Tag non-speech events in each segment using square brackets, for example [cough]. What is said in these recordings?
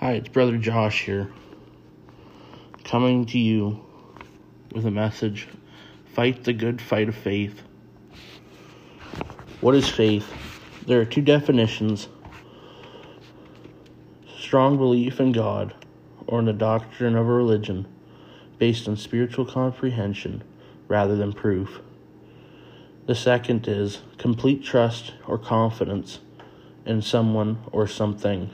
Hi, it's Brother Josh here, coming to you with a message Fight the good fight of faith. What is faith? There are two definitions strong belief in God or in the doctrine of a religion based on spiritual comprehension rather than proof. The second is complete trust or confidence in someone or something.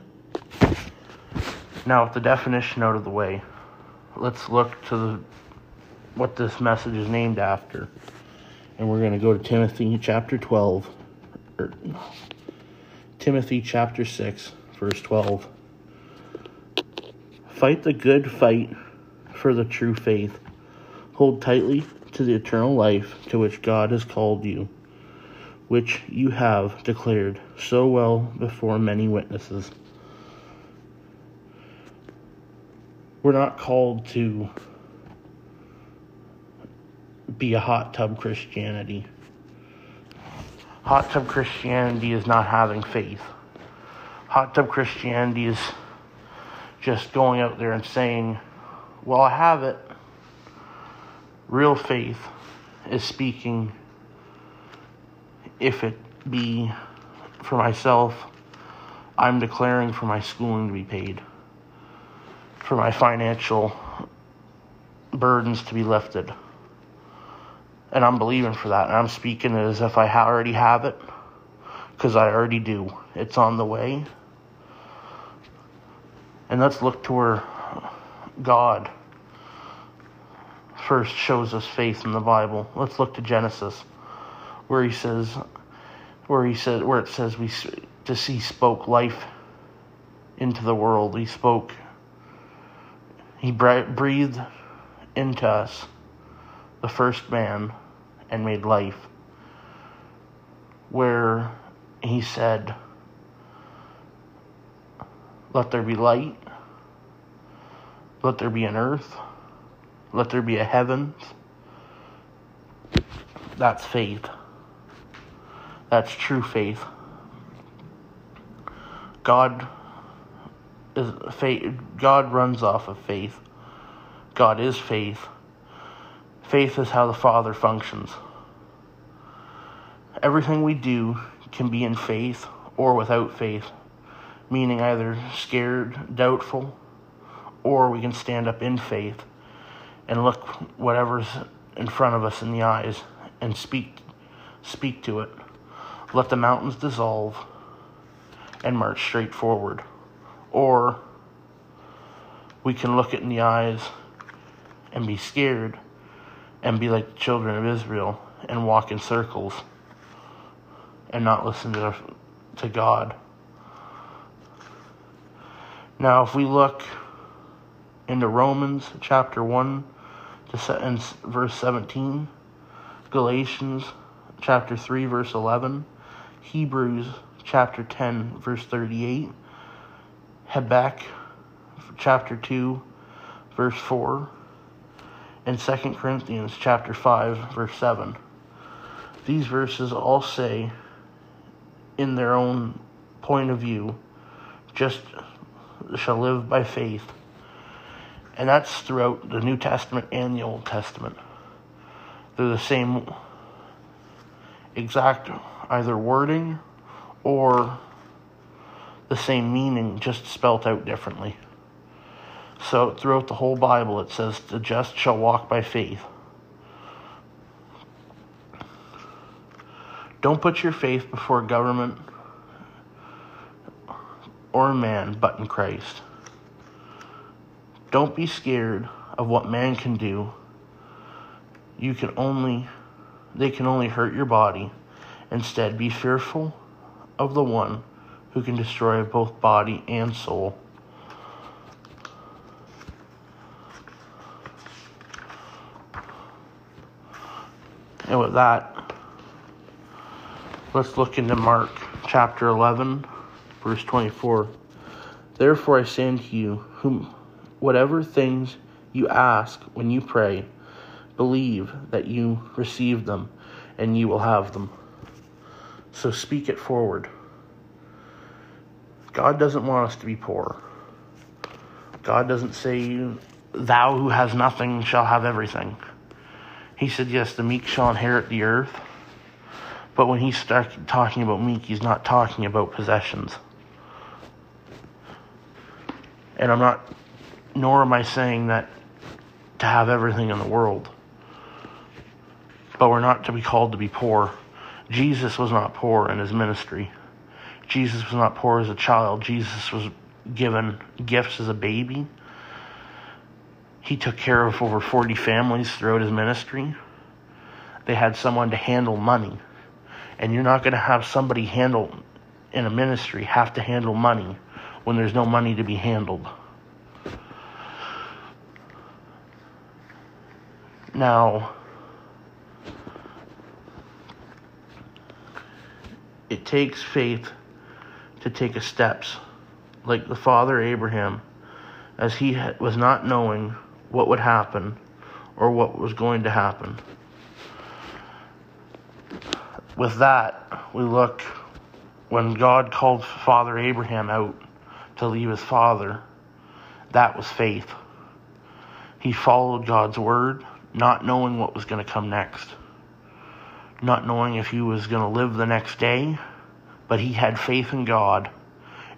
Now, with the definition out of the way, let's look to the, what this message is named after. And we're going to go to Timothy chapter 12, or Timothy chapter 6, verse 12. Fight the good fight for the true faith. Hold tightly to the eternal life to which God has called you, which you have declared so well before many witnesses. We're not called to be a hot tub Christianity. Hot tub Christianity is not having faith. Hot tub Christianity is just going out there and saying, Well, I have it. Real faith is speaking, if it be for myself, I'm declaring for my schooling to be paid, for my financial burdens to be lifted. And I'm believing for that. And I'm speaking it as if I already have it, because I already do. It's on the way. And let's look to where God first shows us faith in the Bible. Let's look to Genesis, where he says, where he said, where it says we to see spoke life into the world. He spoke. He breathed into us, the first man, and made life. Where he said, let there be light. Let there be an earth. Let there be a heavens. That's faith. That's true faith. God is faith. God runs off of faith. God is faith. Faith is how the Father functions. Everything we do can be in faith or without faith meaning either scared, doubtful, or we can stand up in faith and look whatever's in front of us in the eyes and speak speak to it. Let the mountains dissolve and march straight forward. Or we can look it in the eyes and be scared and be like the children of Israel and walk in circles and not listen to, to God. Now, if we look into Romans chapter 1 to verse 17, Galatians chapter 3 verse 11, Hebrews chapter 10 verse 38, Habakkuk chapter 2 verse 4, and 2 Corinthians chapter 5 verse 7. These verses all say in their own point of view just shall live by faith. And that's throughout the New Testament and the Old Testament. They're the same exact either wording or the same meaning, just spelt out differently. So throughout the whole Bible, it says, The just shall walk by faith. Don't put your faith before government or man but in Christ. Don't be scared of what man can do. You can only they can only hurt your body. Instead, be fearful of the one who can destroy both body and soul. And with that, let's look into Mark chapter 11 Verse 24 Therefore I say unto you, whom whatever things you ask when you pray, believe that you receive them, and you will have them. So speak it forward. God doesn't want us to be poor. God doesn't say, Thou who has nothing shall have everything. He said, Yes, the meek shall inherit the earth. But when he started talking about meek, he's not talking about possessions. And I'm not, nor am I saying that to have everything in the world. But we're not to be called to be poor. Jesus was not poor in his ministry. Jesus was not poor as a child. Jesus was given gifts as a baby. He took care of over 40 families throughout his ministry. They had someone to handle money. And you're not going to have somebody handle in a ministry have to handle money when there's no money to be handled. Now, it takes faith to take a steps like the father Abraham as he was not knowing what would happen or what was going to happen. With that, we look when God called Father Abraham out to leave his father, that was faith. He followed God's word, not knowing what was going to come next, not knowing if he was going to live the next day, but he had faith in God,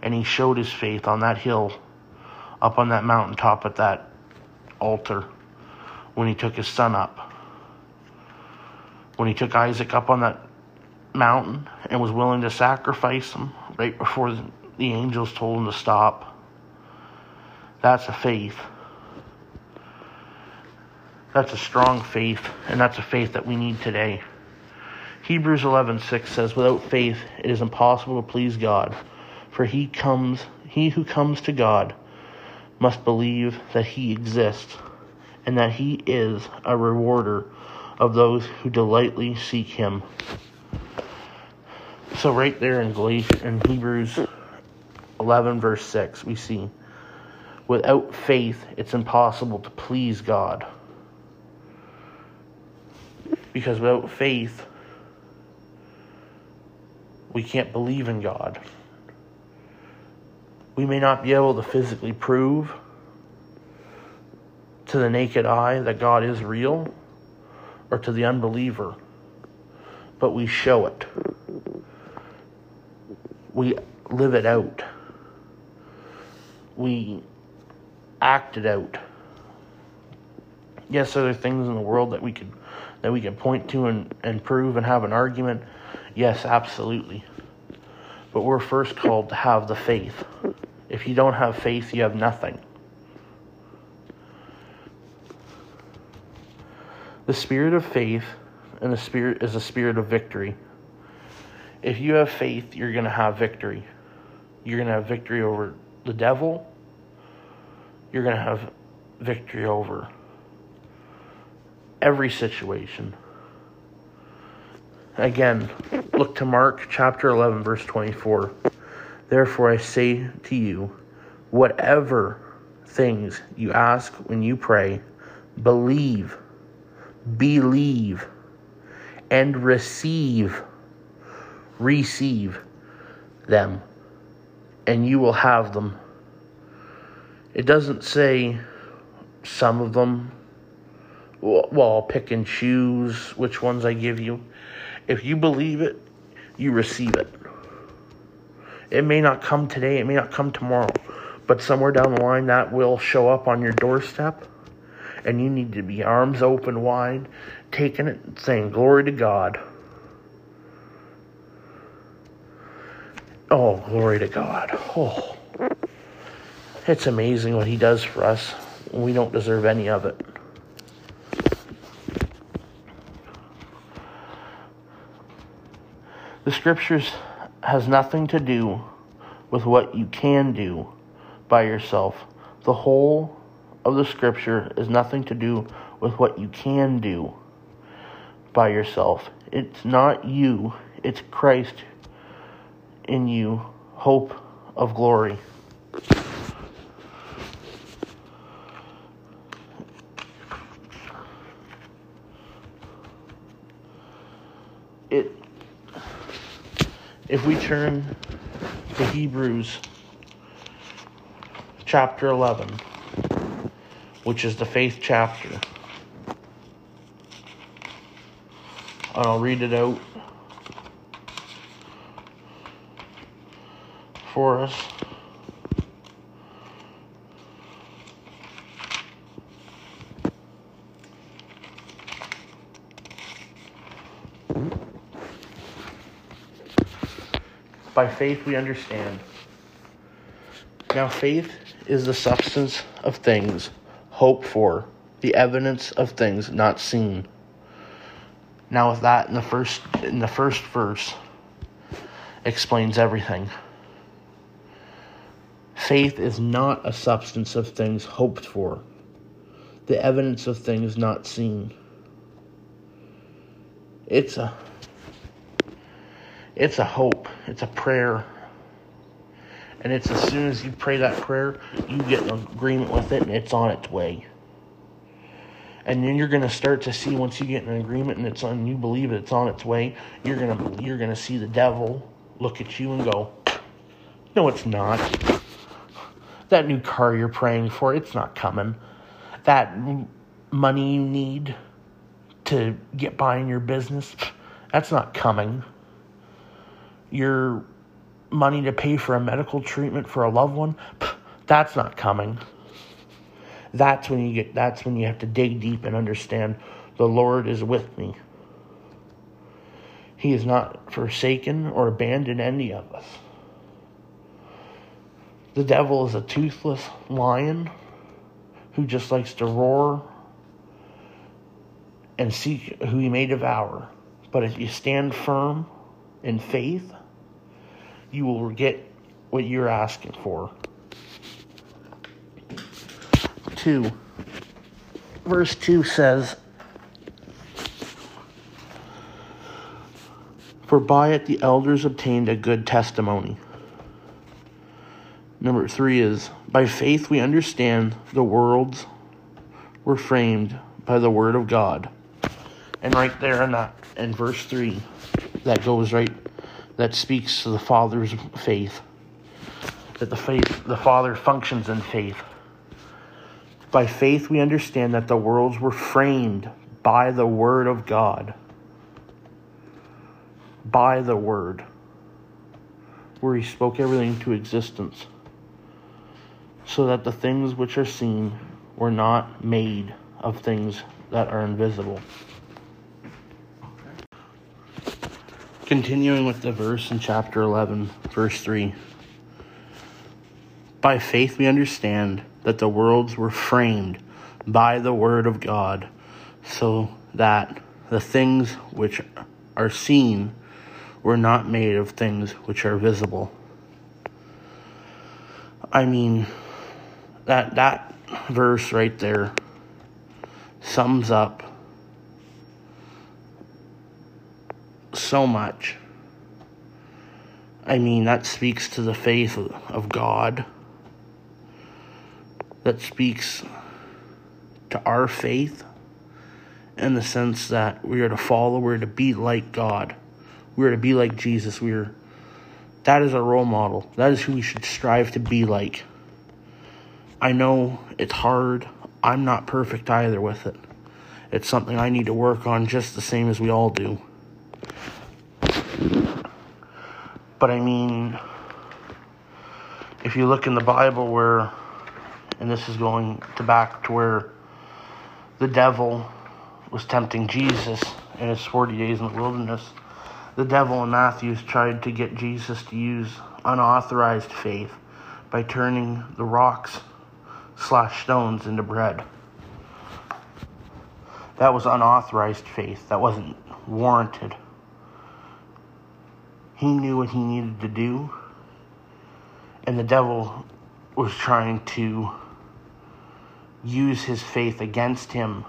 and he showed his faith on that hill, up on that mountaintop at that altar, when he took his son up. When he took Isaac up on that mountain and was willing to sacrifice him right before the angels told him to stop. That's a faith. That's a strong faith, and that's a faith that we need today. Hebrews 11:6 says, "Without faith it is impossible to please God, for he comes he who comes to God must believe that he exists and that he is a rewarder of those who delightly seek him." So right there in Galatians in Hebrews 11 verse 6 we see without faith it's impossible to please God. Because without faith we can't believe in God. We may not be able to physically prove to the naked eye that God is real or to the unbeliever, but we show it we live it out. We act it out. Yes, there are things in the world that we could that we can point to and, and prove and have an argument? Yes, absolutely. But we're first called to have the faith. If you don't have faith, you have nothing. The spirit of faith and the spirit is a spirit of victory if you have faith, you're going to have victory. You're going to have victory over the devil. You're going to have victory over every situation. Again, look to Mark chapter 11, verse 24. Therefore, I say to you, whatever things you ask when you pray, believe, believe, and receive receive them, and you will have them. It doesn't say some of them. Well, I'll pick and choose which ones I give you. If you believe it, you receive it. It may not come today, it may not come tomorrow, but somewhere down the line that will show up on your doorstep, and you need to be arms open wide, taking it, and saying, Glory to God. Oh, glory to God. Oh, it's amazing what He does for us. We don't deserve any of it. The scriptures has nothing to do with what you can do by yourself. The whole of the scripture is nothing to do with what you can do by yourself. It's not you, it's Christ in you hope of glory. It if we turn to Hebrews chapter 11 which is the faith chapter. And I'll read it out for us. By faith we understand. Now, faith is the substance of things hoped for, the evidence of things not seen. Now, with that in the first in the first verse, explains everything. Faith is not a substance of things hoped for, the evidence of things not seen. It's a it's a hope, it's a prayer. And it's as soon as you pray that prayer, you get an agreement with it and it's on its way. And then you're to start to see once you get an agreement and it's on you believe it's on its way, you're to you're to see the devil look at you and go, "No, it's not. That new car you're praying for, it's not coming. That money you need to get by in your business, that's not coming." Your money to pay for a medical treatment for a loved one, that's not coming. That's when you get that's when you have to dig deep and understand the Lord is with me. He is not forsaken or abandoned any of us. The devil is a toothless lion who just likes to roar and seek who he may devour. But if you stand firm in faith, you will get what you're asking for. 2. Verse 2 says, For by it the elders obtained a good testimony. Number 3 is, By faith we understand the worlds were framed by the word of God. And right there in that in verse 3, that goes right that speaks to the Father's faith. That the faith the Father functions in faith. By faith we understand that the worlds were framed by the word of God. By the word. Where he spoke everything into existence. So that the things which are seen were not made of things that are invisible. Continuing with the verse in chapter 11, verse 3. By faith we understand that the worlds were framed by the word of God, so that the things which are seen were not made of things which are visible. I mean, that, that verse right there sums up so much. I mean, that speaks to the faith of God. That speaks to our faith in the sense that we are to follow, we're to be like God. We're to be like Jesus. We're that is a role model. That is who we should strive to be like. I know it's hard. I'm not perfect either with it. It's something I need to work on just the same as we all do. But I mean, if you look in the Bible where, and this is going to back to where the devil was tempting Jesus in his 40 days in the wilderness, the devil in Matthew's tried to get Jesus to use unauthorized faith by turning the rocks slash stones into bread. That was unauthorized faith. That wasn't warranted. He knew what he needed to do, and the devil was trying to use his faith against him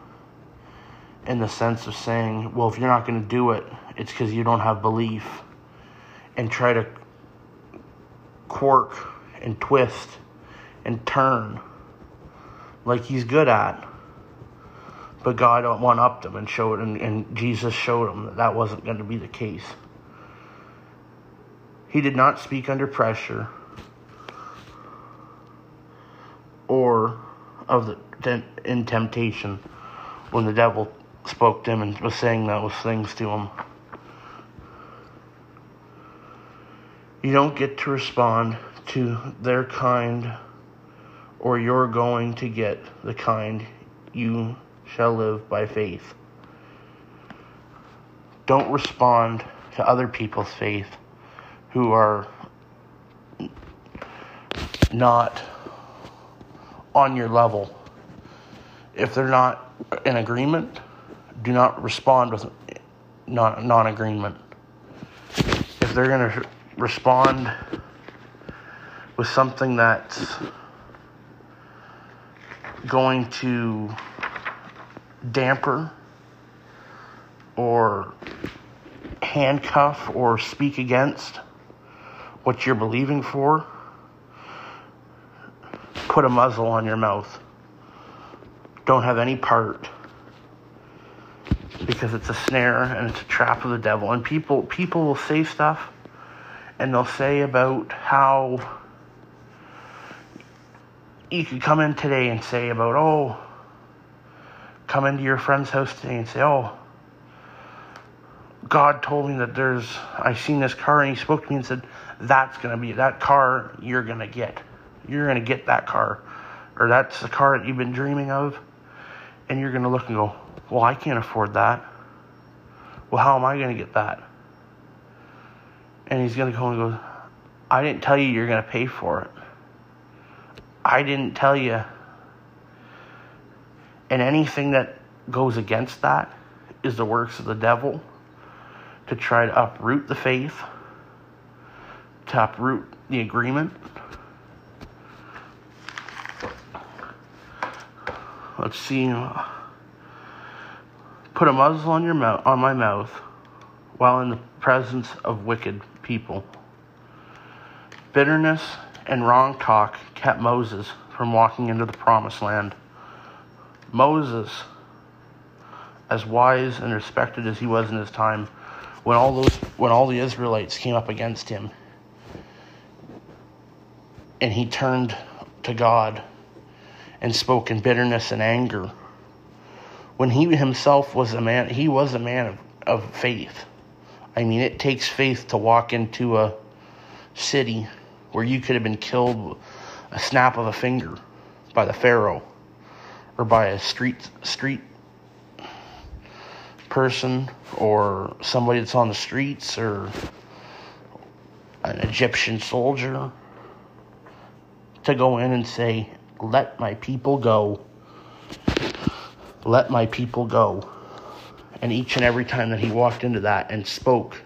in the sense of saying, well, if you're not going to do it, it's because you don't have belief, and try to quirk and twist and turn like he's good at. But God one upped him and showed, and, and Jesus showed him that that wasn't going to be the case. He did not speak under pressure or of the in temptation when the devil spoke to him and was saying those things to him. You don't get to respond to their kind, or you're going to get the kind you shall live by faith. Don't respond to other people's faith who are not on your level. If they're not in agreement, do not respond with non agreement. If they're going to respond with something that's going to damper or handcuff or speak against what you're believing for, put a muzzle on your mouth. Don't have any part because it's a snare and it's a trap of the devil. And people people will say stuff and they'll say about how you could come in today and say about oh come into your friend's house today and say oh God told me that there's I seen this car and he spoke to me and said that's gonna be that car you're gonna get you're gonna get that car or that's the car that you've been dreaming of and you're gonna look and go well I can't afford that well how am I gonna get that and he's going to go and go, I didn't tell you you're going to pay for it. I didn't tell you. And anything that goes against that is the works of the devil to try to uproot the faith, to uproot the agreement. Let's see. Uh, put a muzzle on your mouth, on my mouth, while in the presence of wicked people. Bitterness and wrong talk kept Moses from walking into the promised land. Moses, as wise and respected as he was in his time, when all those when all the Israelites came up against him and he turned to God and spoke in bitterness and anger. When he himself was a man, he was a man of, of faith. I mean, it takes faith to walk into a city where you could have been killed a snap of a finger by the pharaoh or by a street street person or somebody that's on the streets or an Egyptian soldier to go in and say, "Let my people go. Let my people go." And each and every time that he walked into that and spoke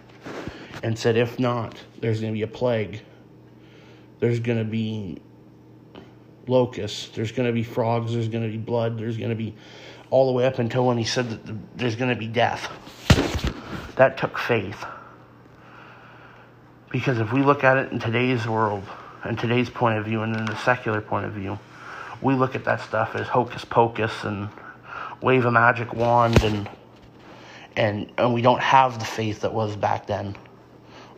and said, if not, there's going to be a plague, there's going to be locusts, there's going to be frogs, there's going to be blood, there's going to be all the way up until when he said that there's going to be death. That took faith. Because if we look at it in today's world, and today's point of view, and in the secular point of view, we look at that stuff as hocus pocus and wave a magic wand and and and we don't have the faith that was back then.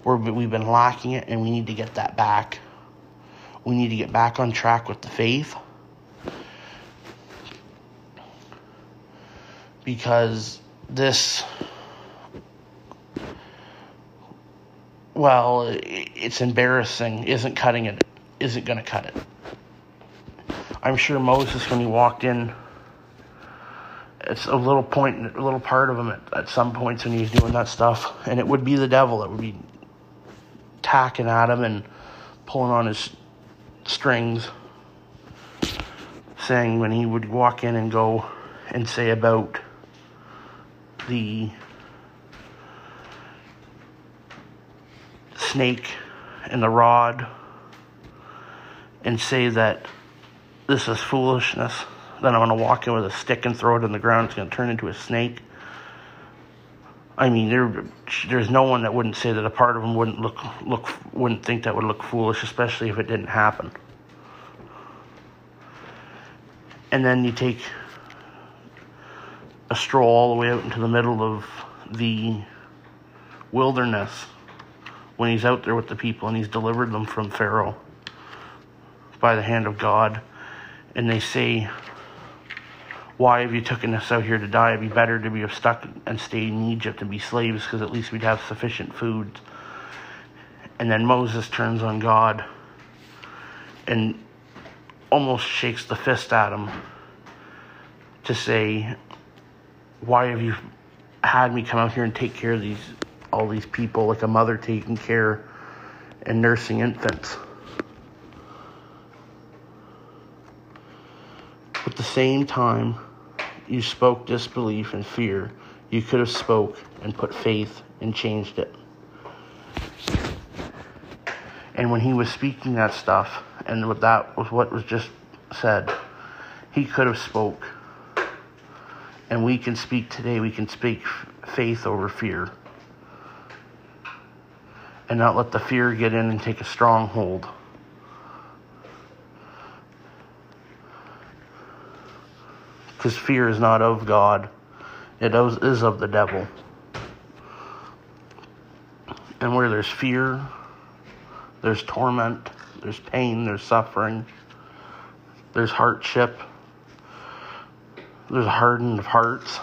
We're, we've been lacking it, and we need to get that back. We need to get back on track with the faith. Because this, well, it's embarrassing, isn't cutting it, isn't going to cut it. I'm sure Moses, when he walked in it's a little point, a little part of him at, at some points when he's doing that stuff, and it would be the devil that would be tacking at him and pulling on his strings, saying when he would walk in and go and say about the snake and the rod and say that this is foolishness then I'm going to walk in with a stick and throw it in the ground. It's going to turn into a snake. I mean, there, there's no one that wouldn't say that a part of them wouldn't look, look, wouldn't think that would look foolish, especially if it didn't happen. And then you take a stroll all the way out into the middle of the wilderness when he's out there with the people and he's delivered them from Pharaoh by the hand of God. And they say, Why have you taken us out here to die? It'd be better to be stuck and stay in Egypt and be slaves because at least we'd have sufficient food. And then Moses turns on God and almost shakes the fist at him to say, Why have you had me come out here and take care of these all these people like a mother taking care and nursing infants? At the same time, you spoke disbelief and fear. You could have spoke and put faith and changed it. And when he was speaking that stuff, and what that was what was just said, he could have spoke. And we can speak today. We can speak faith over fear, and not let the fear get in and take a stronghold. Because fear is not of God, it is of the devil. And where there's fear, there's torment, there's pain, there's suffering, there's hardship, there's hardened of hearts,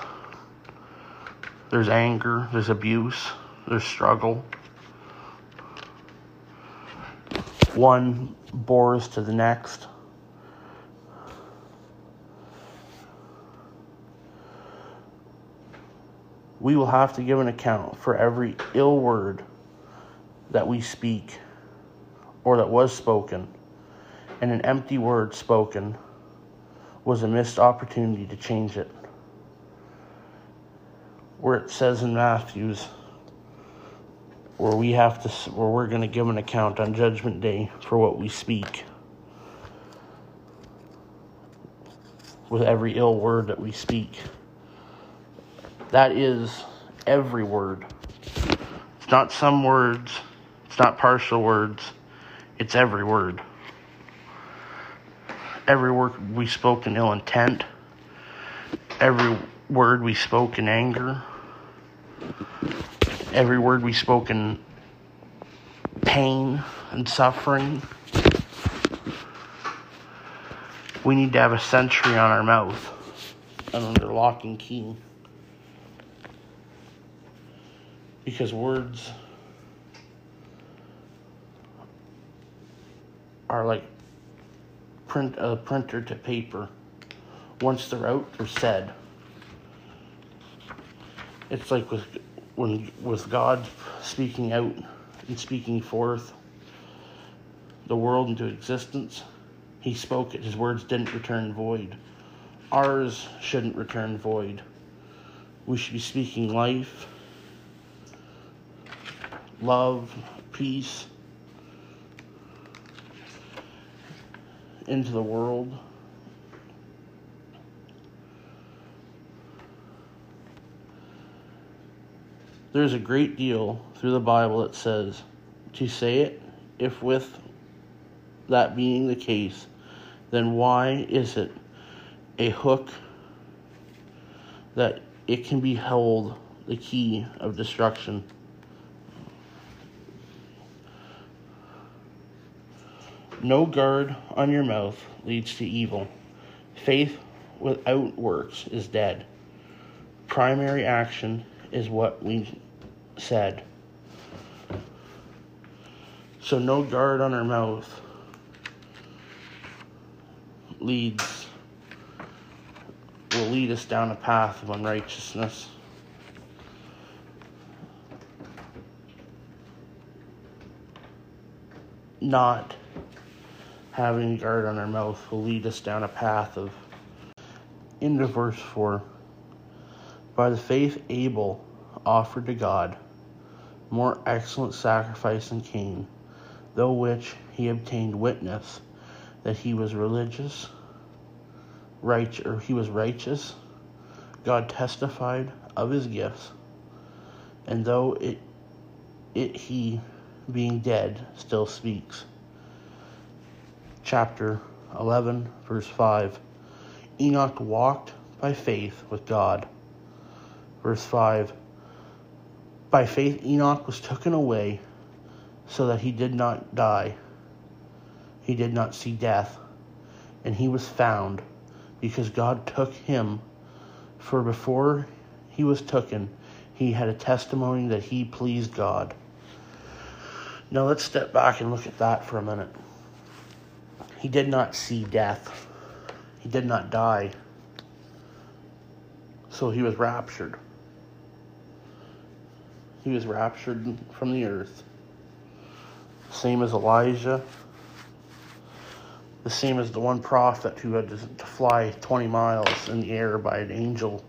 there's anger, there's abuse, there's struggle. One bores to the next. We will have to give an account for every ill word that we speak or that was spoken, and an empty word spoken was a missed opportunity to change it. Where it says in Matthew's, where we have to, where we're going to give an account on Judgment Day for what we speak. With every ill word that we speak. That is every word. It's not some words, it's not partial words it's every word. Every word we spoke in ill intent. Every word we spoke in anger. Every word we spoke in pain and suffering. We need to have a sentry on our mouth and under lock and key. Because words are like print a printer to paper. Once they're out, they're said. It's like with when with God speaking out and speaking forth the world into existence. He spoke it. His words didn't return void. Ours shouldn't return void. We should be speaking life, love, peace, into the world. There's a great deal through the Bible that says to say it, if with that being the case, then why is it a hook that it can be held the key of destruction? No guard on your mouth leads to evil. Faith without works is dead. Primary action is what we said. So, no guard on our mouth leads will lead us down a path of unrighteousness. Not having guard on our mouth will lead us down a path of into verse 4 by the faith abel offered to god more excellent sacrifice than cain though which he obtained witness that he was religious right or he was righteous god testified of his gifts and though it it he being dead still speaks chapter 11, verse 5. Enoch walked by faith with God. Verse 5. By faith, Enoch was taken away so that he did not die. He did not see death, and he was found because God took him. For before he was taken, he had a testimony that he pleased God. Now let's step back and look at that for a minute. He did not see death, he did not die. So he was raptured. He was raptured from the earth. Same as Elijah. The same as the one prophet who had to fly 20 miles in the air by an angel.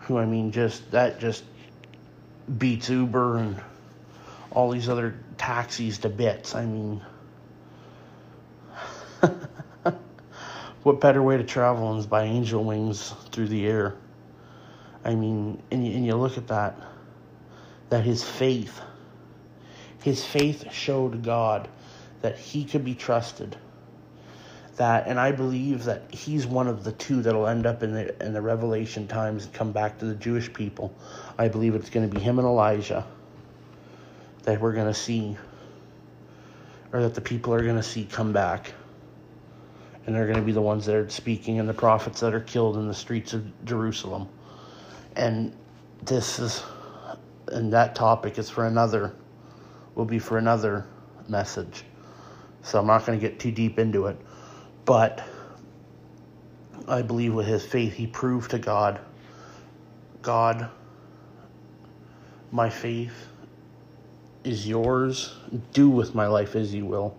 Who, I mean, just, that just beats Uber and all these other taxis to bits. I mean, [laughs] what better way to travel is by angel wings through the air? I mean, and you, and you look at that, that his faith, his faith showed God that he could be trusted. That, and I believe that he's one of the two that'll end up in the in the Revelation times and come back to the Jewish people. I believe it's going to be him and Elijah that we're going to see, or that the people are going to see come back. And they're going to be the ones that are speaking and the prophets that are killed in the streets of Jerusalem. And this is, and that topic is for another, will be for another message. So I'm not going to get too deep into it. But I believe with his faith, he proved to God, God, my faith is yours. Do with my life as you will.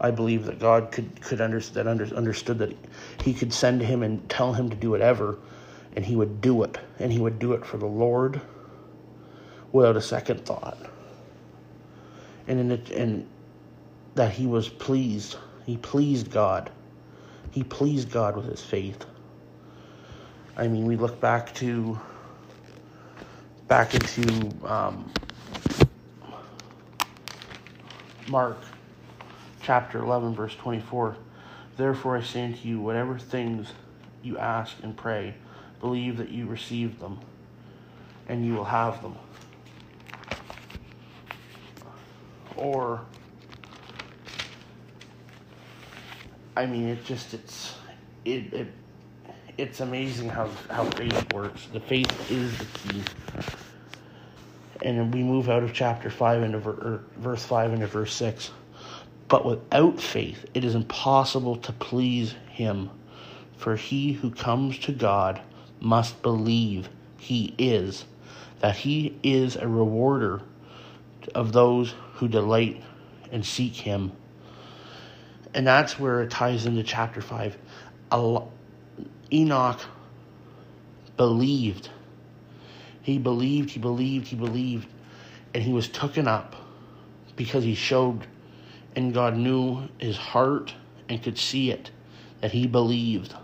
I believe that God could could under, that under, understood that he could send him and tell him to do whatever, and he would do it, and he would do it for the Lord without a second thought. And in it, and that he was pleased. He pleased God. He pleased God with his faith. I mean, we look back to back into um, Mark chapter 11, verse 24. Therefore I say unto you, whatever things you ask and pray, believe that you receive them, and you will have them. Or, I mean, it just, it's, it, it, it's amazing how, how faith works. The faith is the key and we move out of chapter 5 into ver- er, verse 5 into verse 6. But without faith, it is impossible to please him. For he who comes to God must believe he is, that he is a rewarder of those who delight and seek him. And that's where it ties into chapter 5. Enoch believed he believed, he believed, he believed, and he was taken up because he showed, and God knew his heart and could see it, that he believed.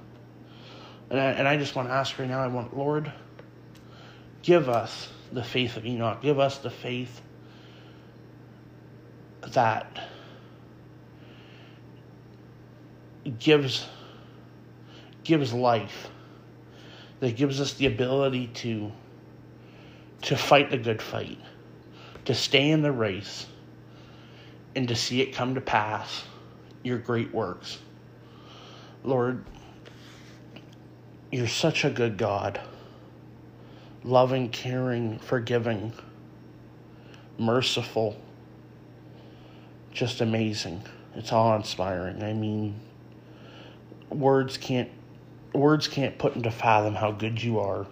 And I, and I just want to ask right now, I want, Lord, give us the faith of Enoch. Give us the faith that gives gives life that gives us the ability to to fight the good fight, to stay in the race, and to see it come to pass, your great works. Lord, you're such a good God, loving, caring, forgiving, merciful, just amazing. It's awe inspiring. I mean, words can't words can't put into fathom how good you are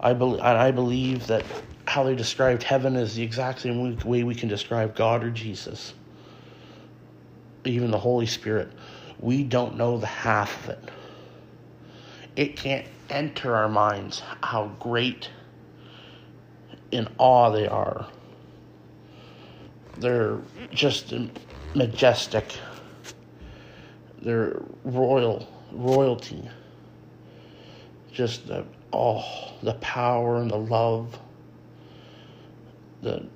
I believe, I believe that how they described heaven is the exact same way we can describe God or Jesus, even the Holy Spirit. We don't know the half of it. It can't enter our minds how great in awe they are. They're just majestic. They're royal, royalty. Just the oh, the power and the love, the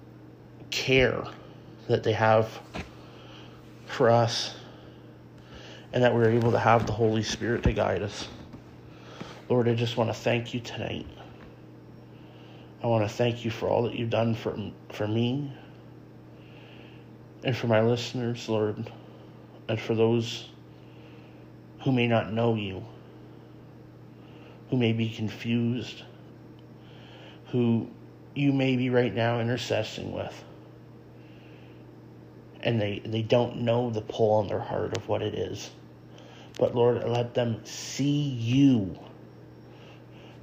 care that they have for us, and that we're able to have the Holy Spirit to guide us. Lord, I just want to thank you tonight. I want to thank you for all that you've done for, for me and for my listeners, Lord, and for those who may not know you, who may be confused, who you may be right now intercessing with. And they, they don't know the pull on their heart of what it is. But Lord, let them see you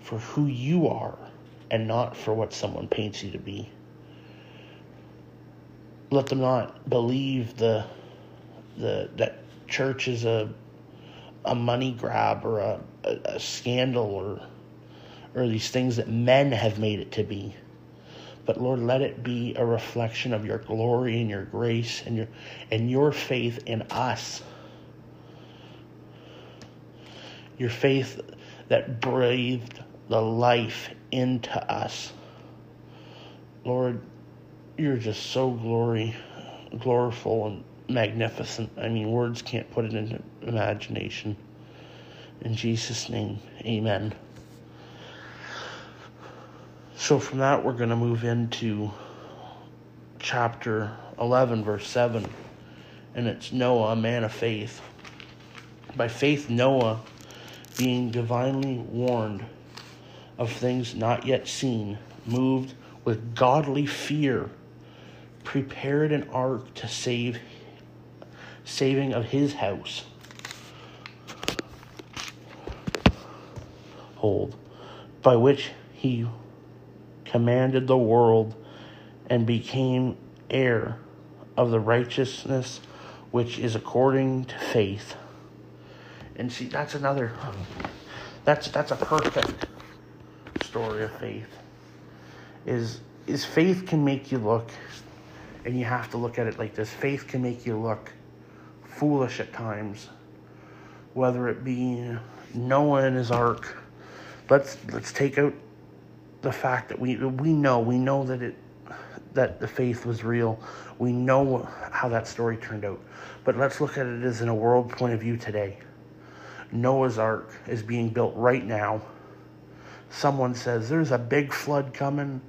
for who you are and not for what someone paints you to be. Let them not believe the the that church is a a money grab or a, a, a scandal or or these things that men have made it to be. But Lord, let it be a reflection of your glory and your grace and your and your faith in us. Your faith that breathed the life into us. Lord, you're just so glory, gloriful and magnificent. I mean, words can't put it into imagination. In Jesus' name, amen. So, from that, we're going to move into chapter 11, verse 7. And it's Noah, a man of faith. By faith, Noah, being divinely warned of things not yet seen, moved with godly fear, prepared an ark to save saving of his house. Hold, by which he commanded the world and became heir of the righteousness which is according to faith. And see, that's another. That's that's a perfect story of faith is is faith can make you look and you have to look at it like this. Faith can make you look foolish at times whether it be noah and his ark. Let's let's take out the fact that we we know we know that it that the faith was real. We know how that story turned out. But let's look at it as in a world point of view today. Noah's ark is being built right now. Someone says, There's a big flood coming,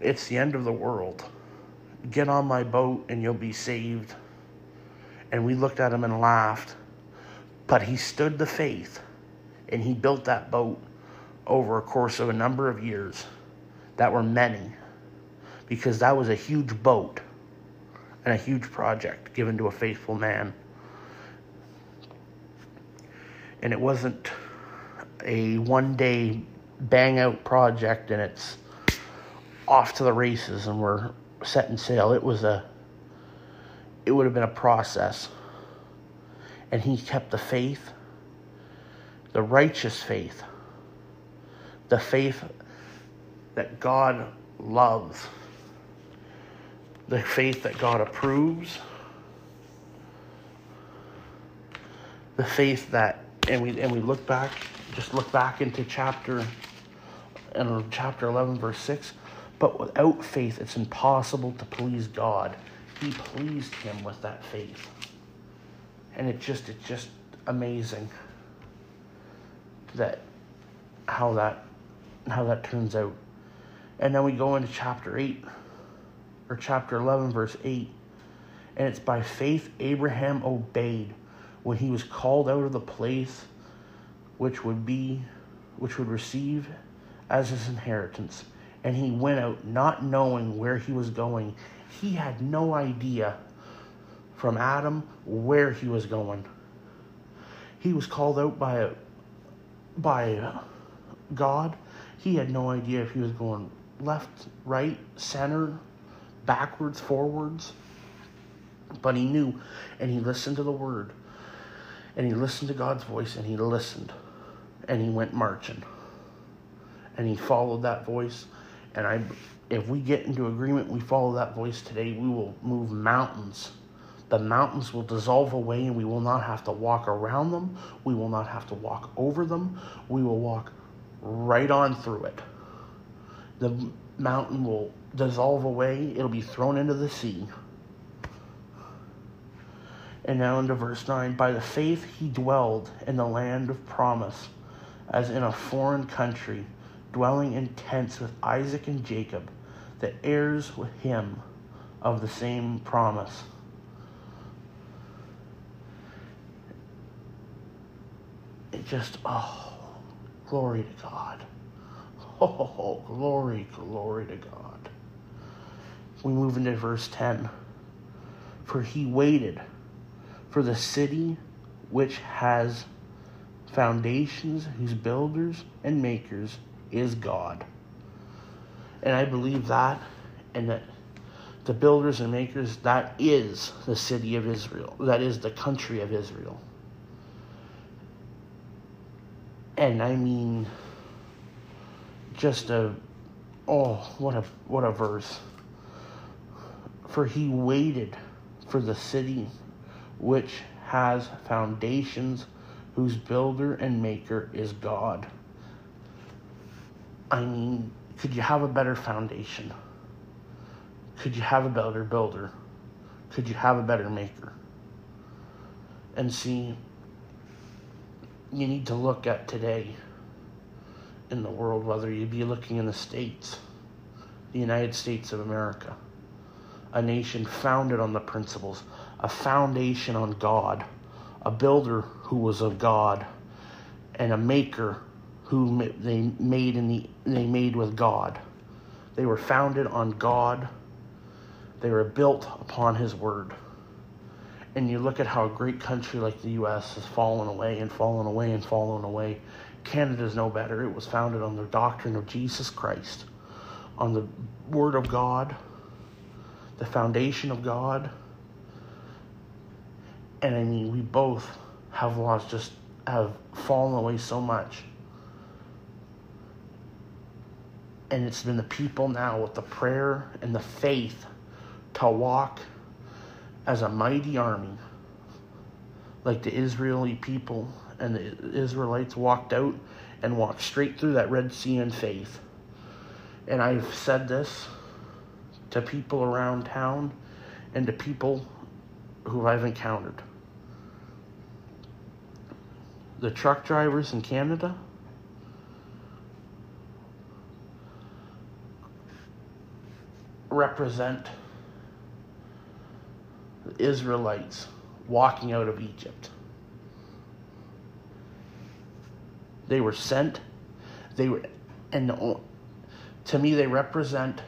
it's the end of the world. Get on my boat and you'll be saved. And we looked at him and laughed. But he stood the faith and he built that boat over a course of a number of years that were many because that was a huge boat and a huge project given to a faithful man. And it wasn't a one day bang out project and it's off to the races and we're setting sail. It was a it would have been a process. And he kept the faith, the righteous faith, the faith that God loves, the faith that God approves, the faith that and we and we look back just look back into chapter in chapter 11 verse 6 but without faith it's impossible to please god. He pleased him with that faith. And it just it's just amazing that how that how that turns out. And then we go into chapter 8 or chapter 11 verse 8 and it's by faith abraham obeyed when he was called out of the place which would be which would receive as his inheritance and he went out not knowing where he was going he had no idea from adam where he was going he was called out by by god he had no idea if he was going left right center backwards forwards but he knew and he listened to the word and he listened to god's voice and he listened and he went marching. And he followed that voice. And I, if we get into agreement, we follow that voice today, we will move mountains. The mountains will dissolve away, and we will not have to walk around them. We will not have to walk over them. We will walk right on through it. The mountain will dissolve away, it'll be thrown into the sea. And now into verse 9 By the faith he dwelled in the land of promise as in a foreign country, dwelling in tents with Isaac and Jacob, the heirs with him of the same promise. it just, oh, glory to God. [laughs] Oh, glory, glory to God. We move into verse 10. For he waited for the city which has foundations, whose builders and makers is God. And I believe that, and that the builders and makers, that is the city of Israel. That is the country of Israel. And I mean, just a, oh, what a, what a verse. For he waited for the city which has foundations, whose builder and maker is God. I mean, could you have a better foundation? Could you have a better builder? Could you have a better maker? And see, you need to look at today in the world, whether you be looking in the States, the United States of America, a nation founded on the principles, a foundation on God, a builder who was of God, and a maker who they made in the they made with God. They were founded on God. They were built upon His Word. And you look at how a great country like the U.S. has fallen away and fallen away and fallen away. Canada's no better. It was founded on the doctrine of Jesus Christ, on the Word of God, the foundation of God. And I mean, we both have lost, just have fallen away so much and it's been the people now with the prayer and the faith to walk as a mighty army like the Israeli people and the Israelites walked out and walked straight through that Red Sea in faith. And I've said this to people around town and to people who I've encountered. The truck drivers in Canada represent the Israelites walking out of Egypt. They were sent, they were, and to me, they represent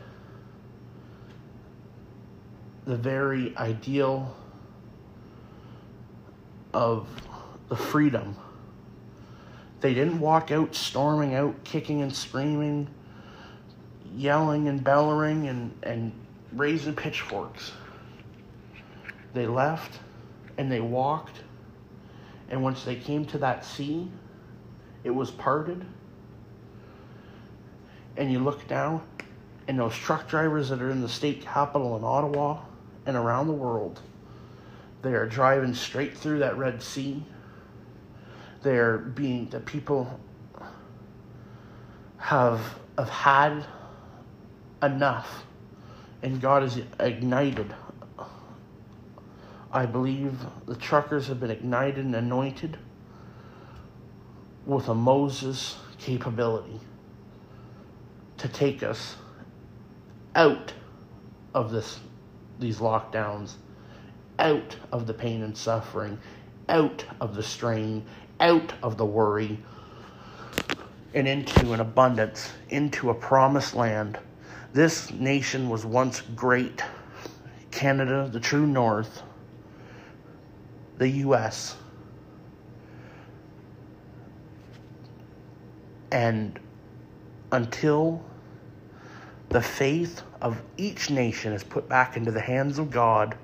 the very ideal of the freedom. They didn't walk out storming out, kicking and screaming yelling and bellowing and, and raising pitchforks. They left and they walked, and once they came to that sea, it was parted. And you look down, and those truck drivers that are in the state capital in Ottawa and around the world, they are driving straight through that Red Sea. They are being, the people have, have had enough. And God is ignited. I believe the truckers have been ignited and anointed with a Moses capability to take us out of this these lockdowns, out of the pain and suffering, out of the strain, out of the worry, and into an abundance, into a promised land this nation was once great. Canada, the true north, the U.S. And until the faith of each nation is put back into the hands of God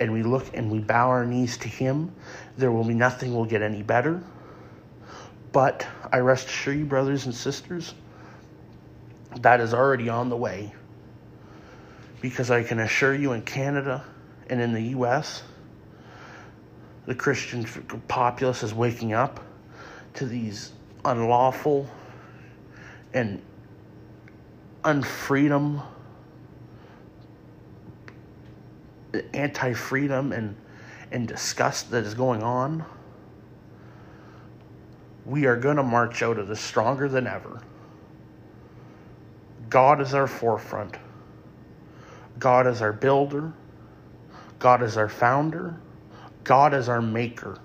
and we look and we bow our knees to Him, there will be nothing will get any better. But I rest assure you, brothers and sisters, that is already on the way. Because I can assure you, in Canada and in the US, the Christian populace is waking up to these unlawful and unfreedom, anti freedom, and, and disgust that is going on. We are going to march out of this stronger than ever. God is our forefront. God is our builder. God is our founder. God is our maker.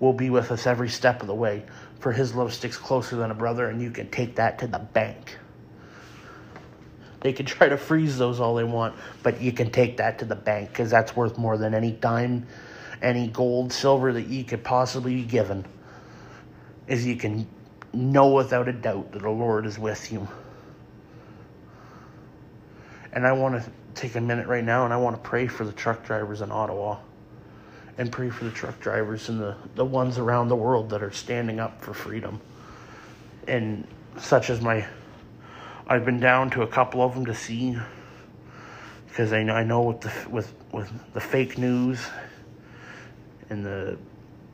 will be with us every step of the way. For his love sticks closer than a brother, and you can take that to the bank. They can try to freeze those all they want, but you can take that to the bank because that's worth more than any dime, any gold, silver that you could possibly be given. Is you can know without a doubt that the Lord is with you. And I want to take a minute right now and I want to pray for the truck drivers in Ottawa and pray for the truck drivers and the, the ones around the world that are standing up for freedom. And such as my, I've been down to a couple of them to see because I know, I know with the with with the fake news and the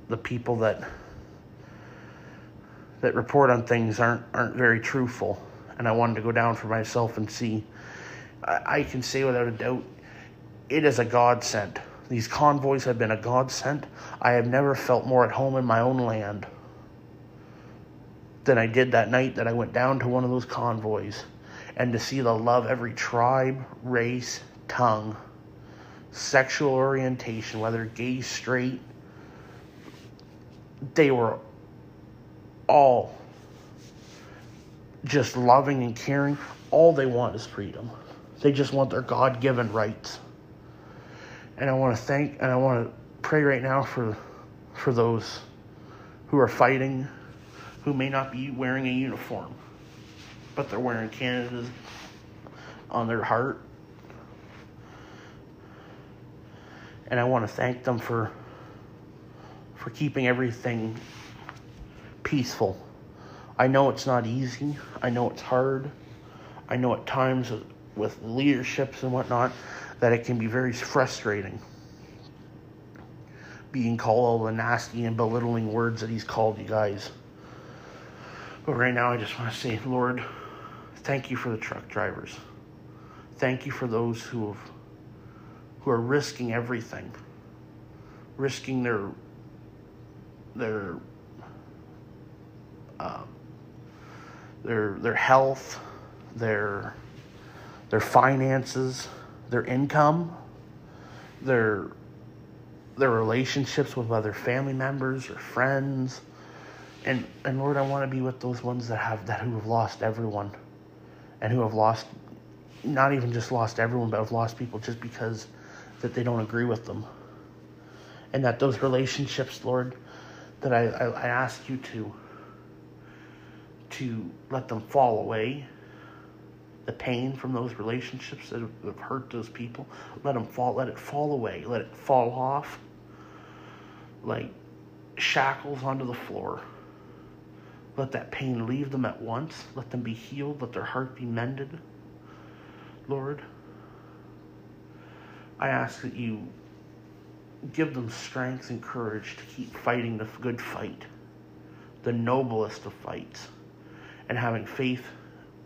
the people that that report on things aren't aren't very truthful and I wanted to go down for myself and see I, I can say without a doubt it is a godsend these convoys have been a godsend. I have never felt more at home in my own land than I did that night that I went down to one of those convoys and to see the love every tribe, race, tongue, sexual orientation, whether gay, straight, they were all just loving and caring. All they want is freedom. They just want their God given rights and I want to thank and I want to pray right now for for those who are fighting who may not be wearing a uniform but they're wearing Canada's on their heart and I want to thank them for for keeping everything peaceful. I know it's not easy. I know it's hard. I know at times with leaderships and whatnot that it can be very frustrating being called all the nasty and belittling words that he's called you guys. But right now, I just want to say, Lord, thank you for the truck drivers. Thank you for those who have, who are risking everything, risking their their uh, their their health, their their finances, their income, their their relationships with other family members or friends. And and Lord, I want to be with those ones that have that who have lost everyone and who have lost not even just lost everyone, but have lost people just because that they don't agree with them. And that those relationships, Lord, that I, I, I ask you to to let them fall away the pain from those relationships that have hurt those people. Let them fall. Let it fall away. Let it fall off like shackles onto the floor. Let that pain leave them at once. Let them be healed. Let their heart be mended. Lord, I ask that you give them strength and courage to keep fighting the good fight, the noblest of fights, and having faith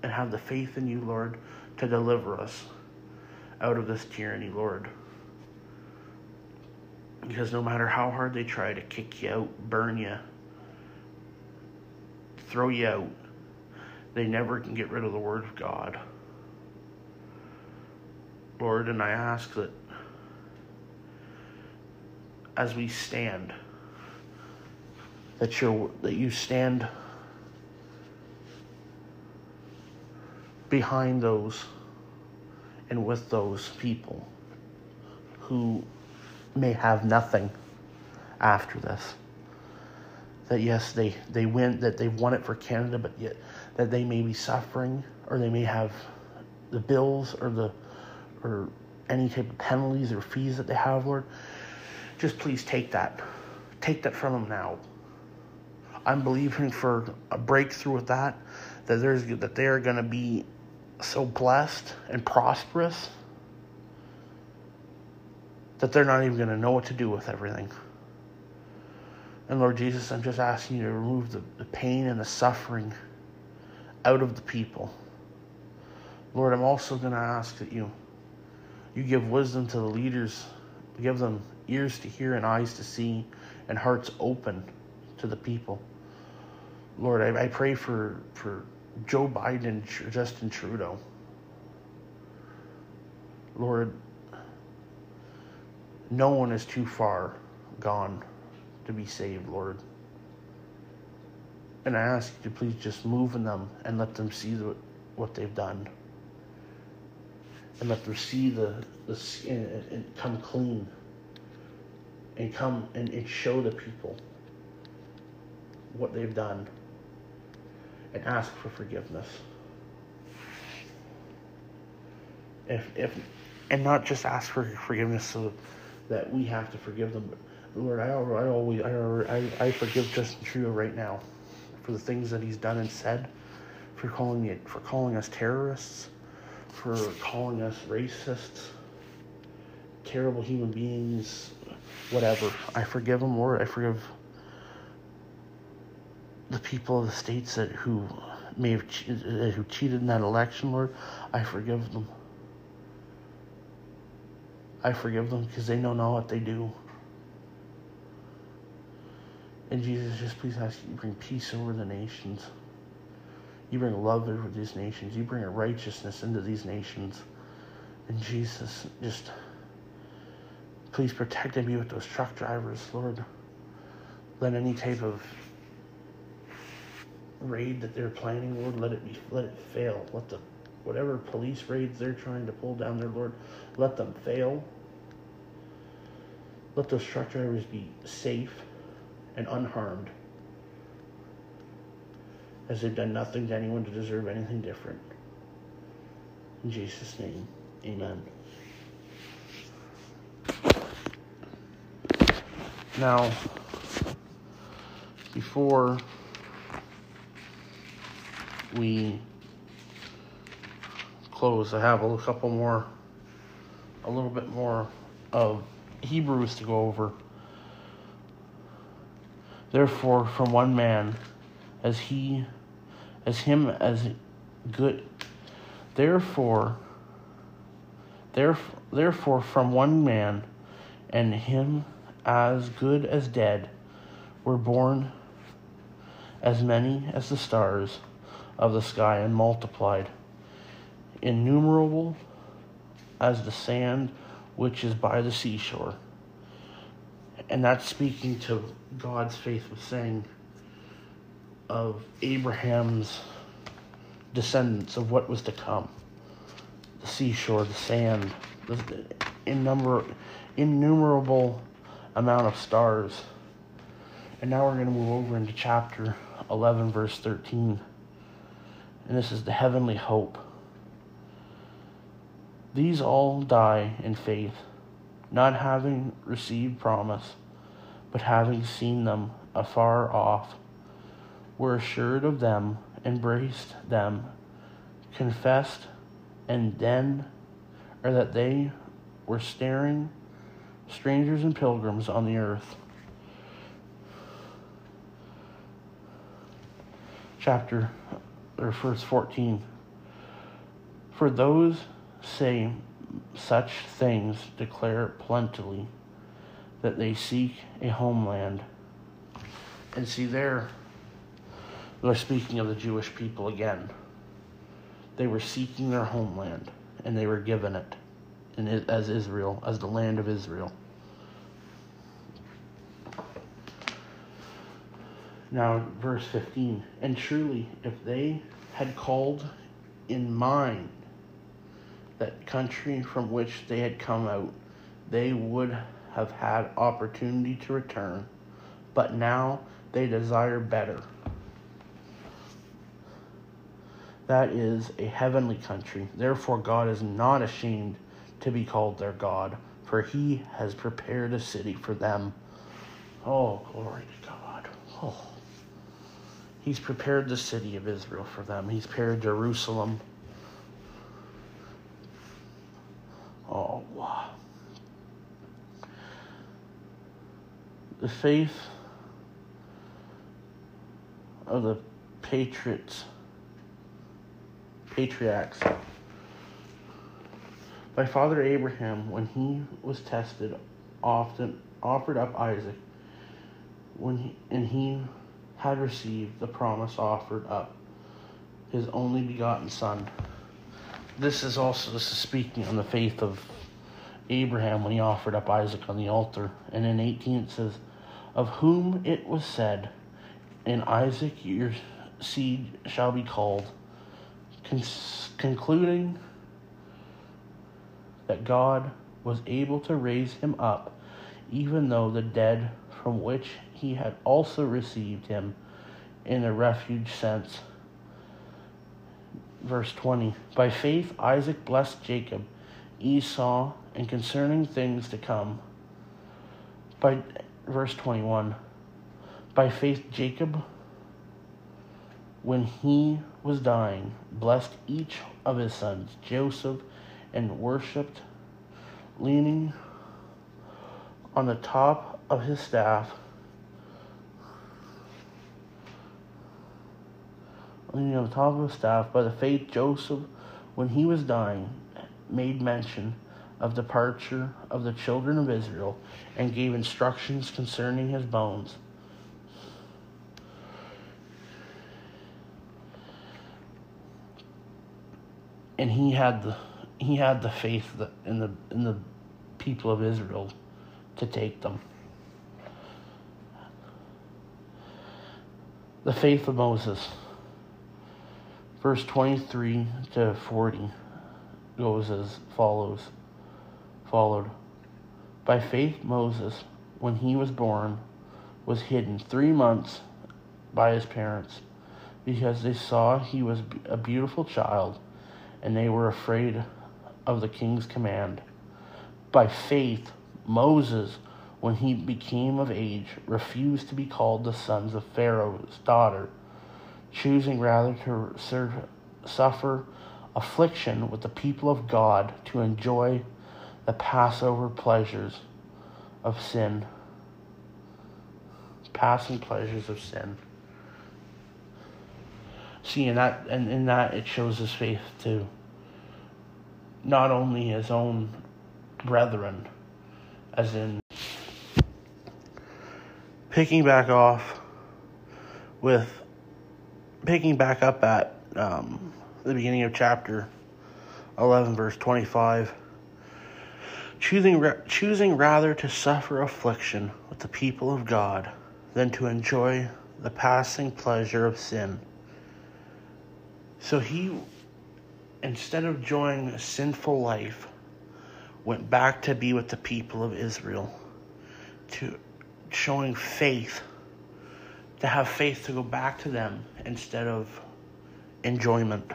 and have the faith in you, Lord, to deliver us out of this tyranny, Lord. Because no matter how hard they try to kick you out, burn you, throw you out, they never can get rid of the Word of God. Lord, and I ask that as we stand, that you that you stand behind those and with those people who may have nothing after this. That yes, they, they win, that they've won it for Canada, but yet that they may be suffering or they may have the bills or the or any type of penalties or fees that they have, Lord. Just please take that. Take that from them now. I'm believing for a breakthrough with that, that there's that they are gonna be so blessed and prosperous that they're not even going to know what to do with everything. And Lord Jesus, I'm just asking you to remove the, the pain and the suffering out of the people. Lord, I'm also going to ask that you you give wisdom to the leaders, give them ears to hear and eyes to see and hearts open to the people. Lord, I, I pray for for Joe Biden Justin Trudeau. Lord, no one is too far gone to be saved, Lord. And I ask you to please just move in them and let them see the, what they've done. And let them see the, the and, and come clean. And come and, and show the people what they've done. And ask for forgiveness. If, if, and not just ask for forgiveness so that we have to forgive them. Lord, I, I always, I, I, forgive Justin Trudeau right now for the things that he's done and said, for calling it, for calling us terrorists, for calling us racists, terrible human beings, whatever. I forgive him, Lord. I forgive the people of the states that who may have che- who cheated in that election, Lord. I forgive them. I forgive them because they know what they do. And Jesus, just please ask you bring peace over the nations. You bring love over these nations. You bring a righteousness into these nations. And Jesus, just please protect and be with those truck drivers, Lord. Let any type of raid that they're planning, Lord, let it be let it fail. Let the whatever police raids they're trying to pull down there, Lord, let them fail. Let those truck drivers be safe and unharmed, as they've done nothing to anyone to deserve anything different. In Jesus' name, amen. Now, before we close, I have a couple more, a little bit more of Hebrews to go over. Therefore, from one man, as he, as him as good, therefore, therefore, therefore from one man, and him as good as dead, were born as many as the stars of the sky and multiplied innumerable as the sand which is by the seashore. And that's speaking to God's faith saying of Abraham's descendants of what was to come. The seashore, the sand, the innumber, innumerable amount of stars. And now we're going to move over into chapter 11, verse 13. And this is the heavenly hope. These all die in faith, not having received promise, but having seen them afar off, were assured of them, embraced them, confessed, and then, or that they were staring strangers and pilgrims on the earth. Chapter or verse 14. For those say such things declare plentifully that they seek a homeland. And see, there, they're speaking of the Jewish people again. They were seeking their homeland, and they were given it in, as Israel, as the land of Israel. Now, verse 15. And truly, if they had called in mind that country from which they had come out, they would have had opportunity to return, but now they desire better. That is a heavenly country. Therefore, God is not ashamed to be called their God, for he has prepared a city for them. Oh, glory to God. Oh. He's prepared the city of Israel for them. He's prepared Jerusalem Oh, wow. The faith of the patriots, patriarchs. My father Abraham, when he was tested, often offered up Isaac, when he, and he had received the promise offered up his only begotten son this is also this is speaking on the faith of Abraham when he offered up Isaac on the altar. And in 18 it says, of whom it was said, In Isaac your seed shall be called, con- concluding that God was able to raise him up, even though the dead from which he had also received him in a refuge sense. Verse 20 By faith Isaac blessed Jacob, Esau, and concerning things to come. By verse 21 By faith Jacob, when he was dying, blessed each of his sons, Joseph, and worshipped, leaning on the top of his staff on the top of staff, by the faith Joseph, when he was dying, made mention of departure of the children of Israel, and gave instructions concerning his bones. And he had the he had the faith in the in the people of Israel to take them. The faith of Moses verse 23 to 40 goes as follows followed. By faith moses when he was born was hidden three months by his parents because they saw he was a beautiful child and they were afraid of the king's command. By faith moses when he became of age refused to be called the sons of pharaoh's daughter choosing rather to serve, suffer affliction with the people of God to enjoy the Passover pleasures of sin. Passing pleasures of sin. See, in that, and in that, it shows his faith to not only his own brethren, as in picking back off with picking back up at um, the beginning of chapter 11, verse 25, choosing, choosing rather to suffer affliction with the people of God than to enjoy the passing pleasure of sin. So he, instead of enjoying a sinful life, went back to be with the people of Israel, to showing faith to have faith to go back to them instead of enjoyment.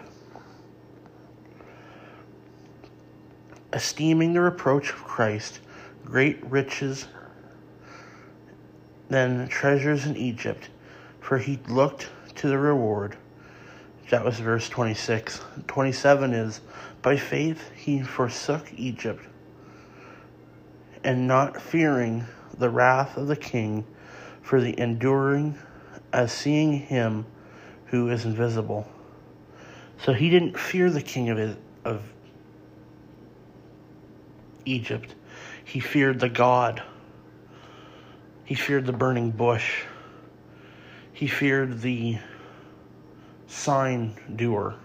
Esteeming the reproach of Christ great riches than treasures in Egypt, for he looked to the reward. That was verse 26. 27 is By faith he forsook Egypt, and not fearing the wrath of the king, for the enduring as seeing him who is invisible. So he didn't fear the king of, of Egypt. He feared the God. He feared the burning bush. He feared the sign doer.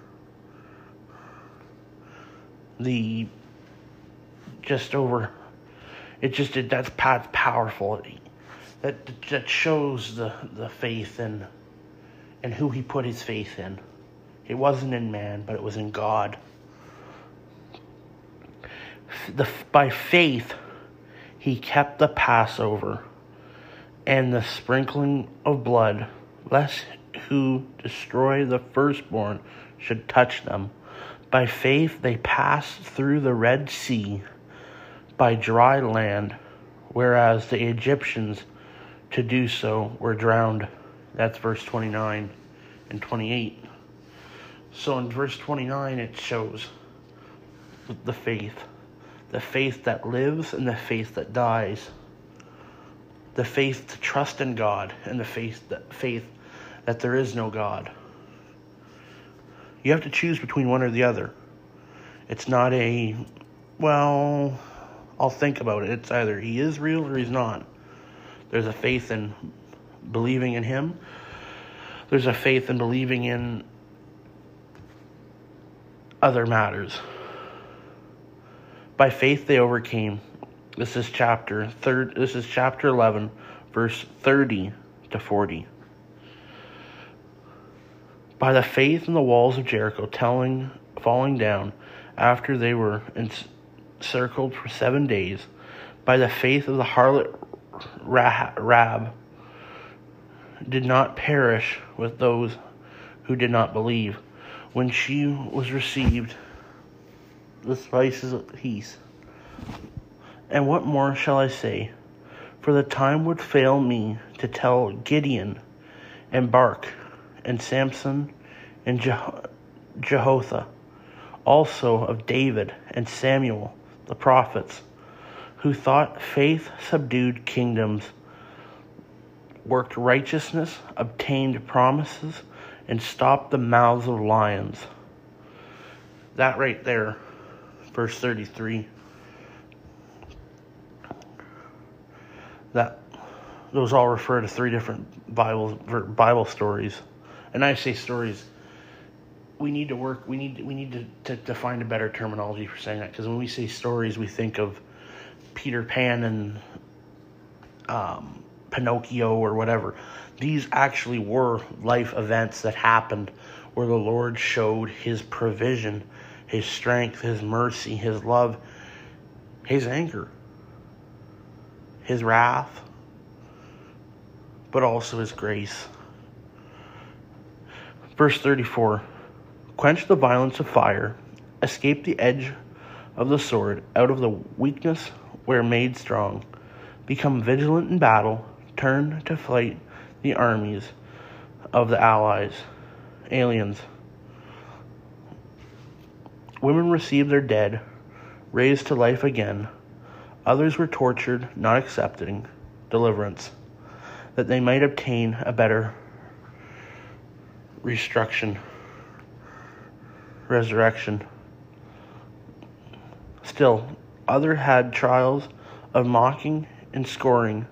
The just over it just did that's powerful that that shows the the faith and and who he put his faith in. It wasn't in man, but it was in God. The, by faith, he kept the Passover and the sprinkling of blood, lest who destroy the firstborn should touch them. By faith, they passed through the Red Sea by dry land, whereas the Egyptians to do so were drowned. That's verse 29 and 28. So in verse 29, it shows the faith the faith that lives and the faith that dies, the faith to trust in God and the faith that, faith that there is no God. You have to choose between one or the other. It's not a, well, I'll think about it. It's either he is real or he's not. There's a faith in believing in Him. There's a faith in believing in other matters. By faith they overcame. This is chapter third. This is chapter eleven, verse 30 to 40. By the faith in the walls of Jericho telling falling down after they were encircled for seven days, by the faith of the harlot Rahab did not perish with those who did not believe when she was received the spices of peace. And what more shall I say? For the time would fail me to tell Gideon and Barak and Samson and Jeho- Jehothah, also of David and Samuel the prophets, who thought faith subdued kingdoms, worked righteousness, obtained promises, and stopped the mouths of lions. That right there, verse 33. That those all refer to three different Bible Bible stories, and I say stories. We need to work. We need we need to, to, to find a better terminology for saying that because when we say stories, we think of Peter Pan and um, Pinocchio or whatever. These actually were life events that happened where the Lord showed his provision, his strength, his mercy, his love, his anger, his wrath, but also his grace. Verse 34 Quench the violence of fire, escape the edge of the sword, out of the weakness where made strong. Become vigilant in battle, turn to flight the armies of the allies, aliens. Women received their dead, raised to life again. Others were tortured, not accepting deliverance, that they might obtain a better restruction, resurrection. Still, other had trials of mocking and scoring,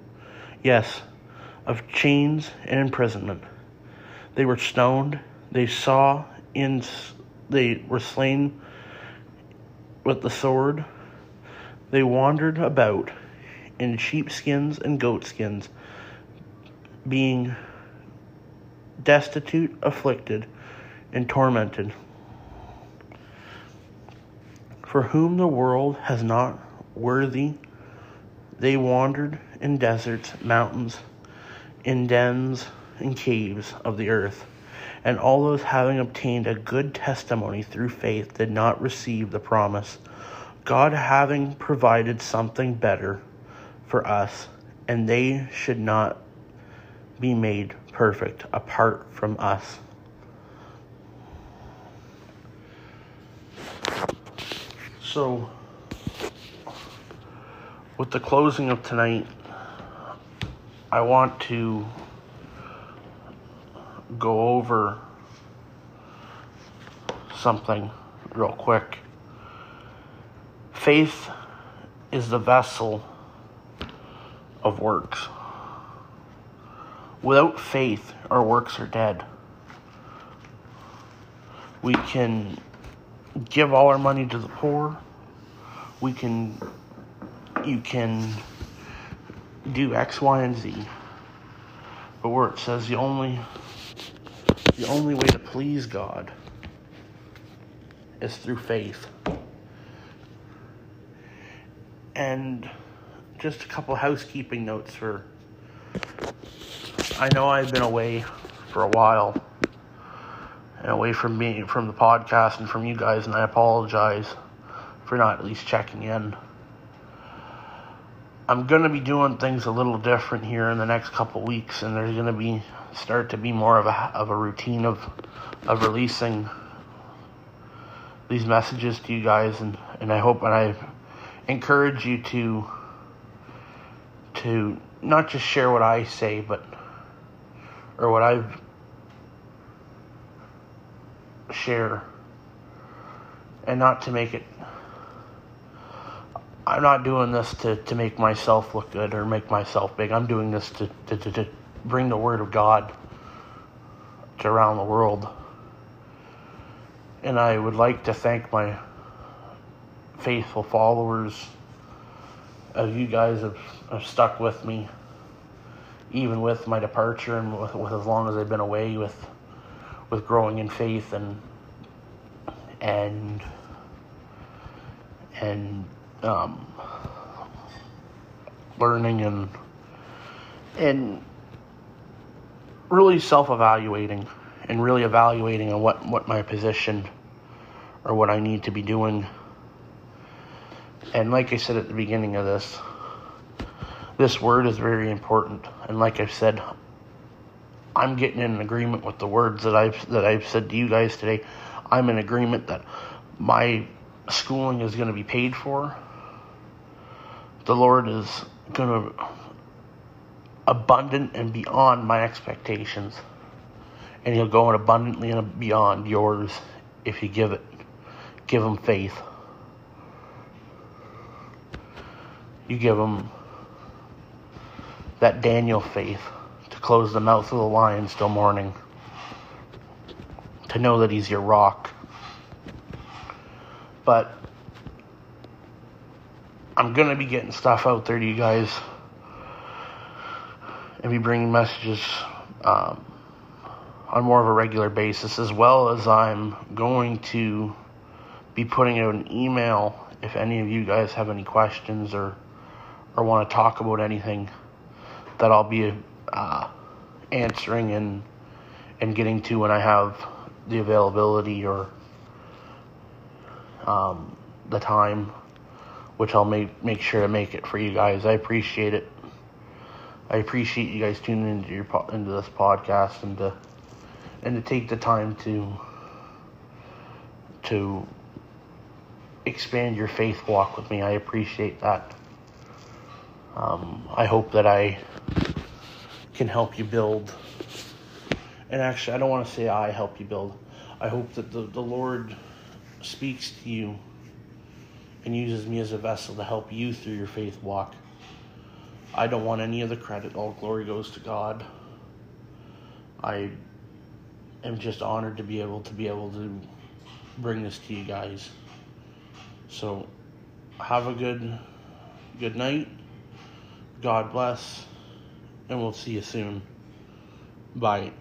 yes, of chains and imprisonment. They were stoned, they saw in they were slain with the sword. They wandered about in sheepskins and goatskins, being destitute, afflicted, and tormented. For whom the world has not worthy, they wandered in deserts, mountains, in dens and caves of the earth. And all those having obtained a good testimony through faith did not receive the promise. God having provided something better for us, and they should not be made perfect apart from us. So, with the closing of tonight, I want to go over something real quick. Faith is the vessel of works. Without faith, our works are dead. We can give all our money to the poor. We can, you can do X, Y, and Z. But where it says the only, the only way to please God is through faith. And just a couple housekeeping notes for I know I've been away for a while and away from me from the podcast and from you guys and I apologize for not at least checking in. I'm going to be doing things a little different here in the next couple weeks and there's going to be start to be more of a of a routine of of releasing these messages to you guys and and I hope and I encourage you to to not just share what I say but or what I've share and not to make it I'm not doing this to, to make myself look good or make myself big. I'm doing this to, to, to, to bring the word of God to around the world. And I would like to thank my faithful followers as you guys have, have stuck with me even with my departure and with, with as long as I've been away with with growing in faith and and and um, learning and and really self-evaluating and really evaluating on what, what my position or what I need to be doing. And like I said at the beginning of this, this word is very important. And like I've said, I'm getting in agreement with the words that I've that I've said to you guys today. I'm in agreement that my schooling is going to be paid for. The Lord is going to abundant and beyond my expectations. And he'll go in abundantly and beyond yours if you give it. Give him faith. You give him that Daniel faith to close the mouth of the lion still morning. To know that he's your rock. But I'm going to be getting stuff out there to you guys and be bringing messages um, on more of a regular basis, as well as I'm going to be putting out an email if any of you guys have any questions or or want to talk about anything that I'll be uh, answering and and getting to when I have the availability or um, the time, which I'll make make sure to make it for you guys. I appreciate it. I appreciate you guys tuning into your into this podcast and to and to take the time to to expand your faith walk with me. I appreciate that. Um, I hope that I can help you build. And actually, I don't want to say I help you build. I hope that the, the Lord speaks to you and uses me as a vessel to help you through your faith walk. I don't want any of the credit. All glory goes to God. I am just honored to be able to be able to bring this to you guys. So have a good good night. God bless and we'll see you soon. Bye.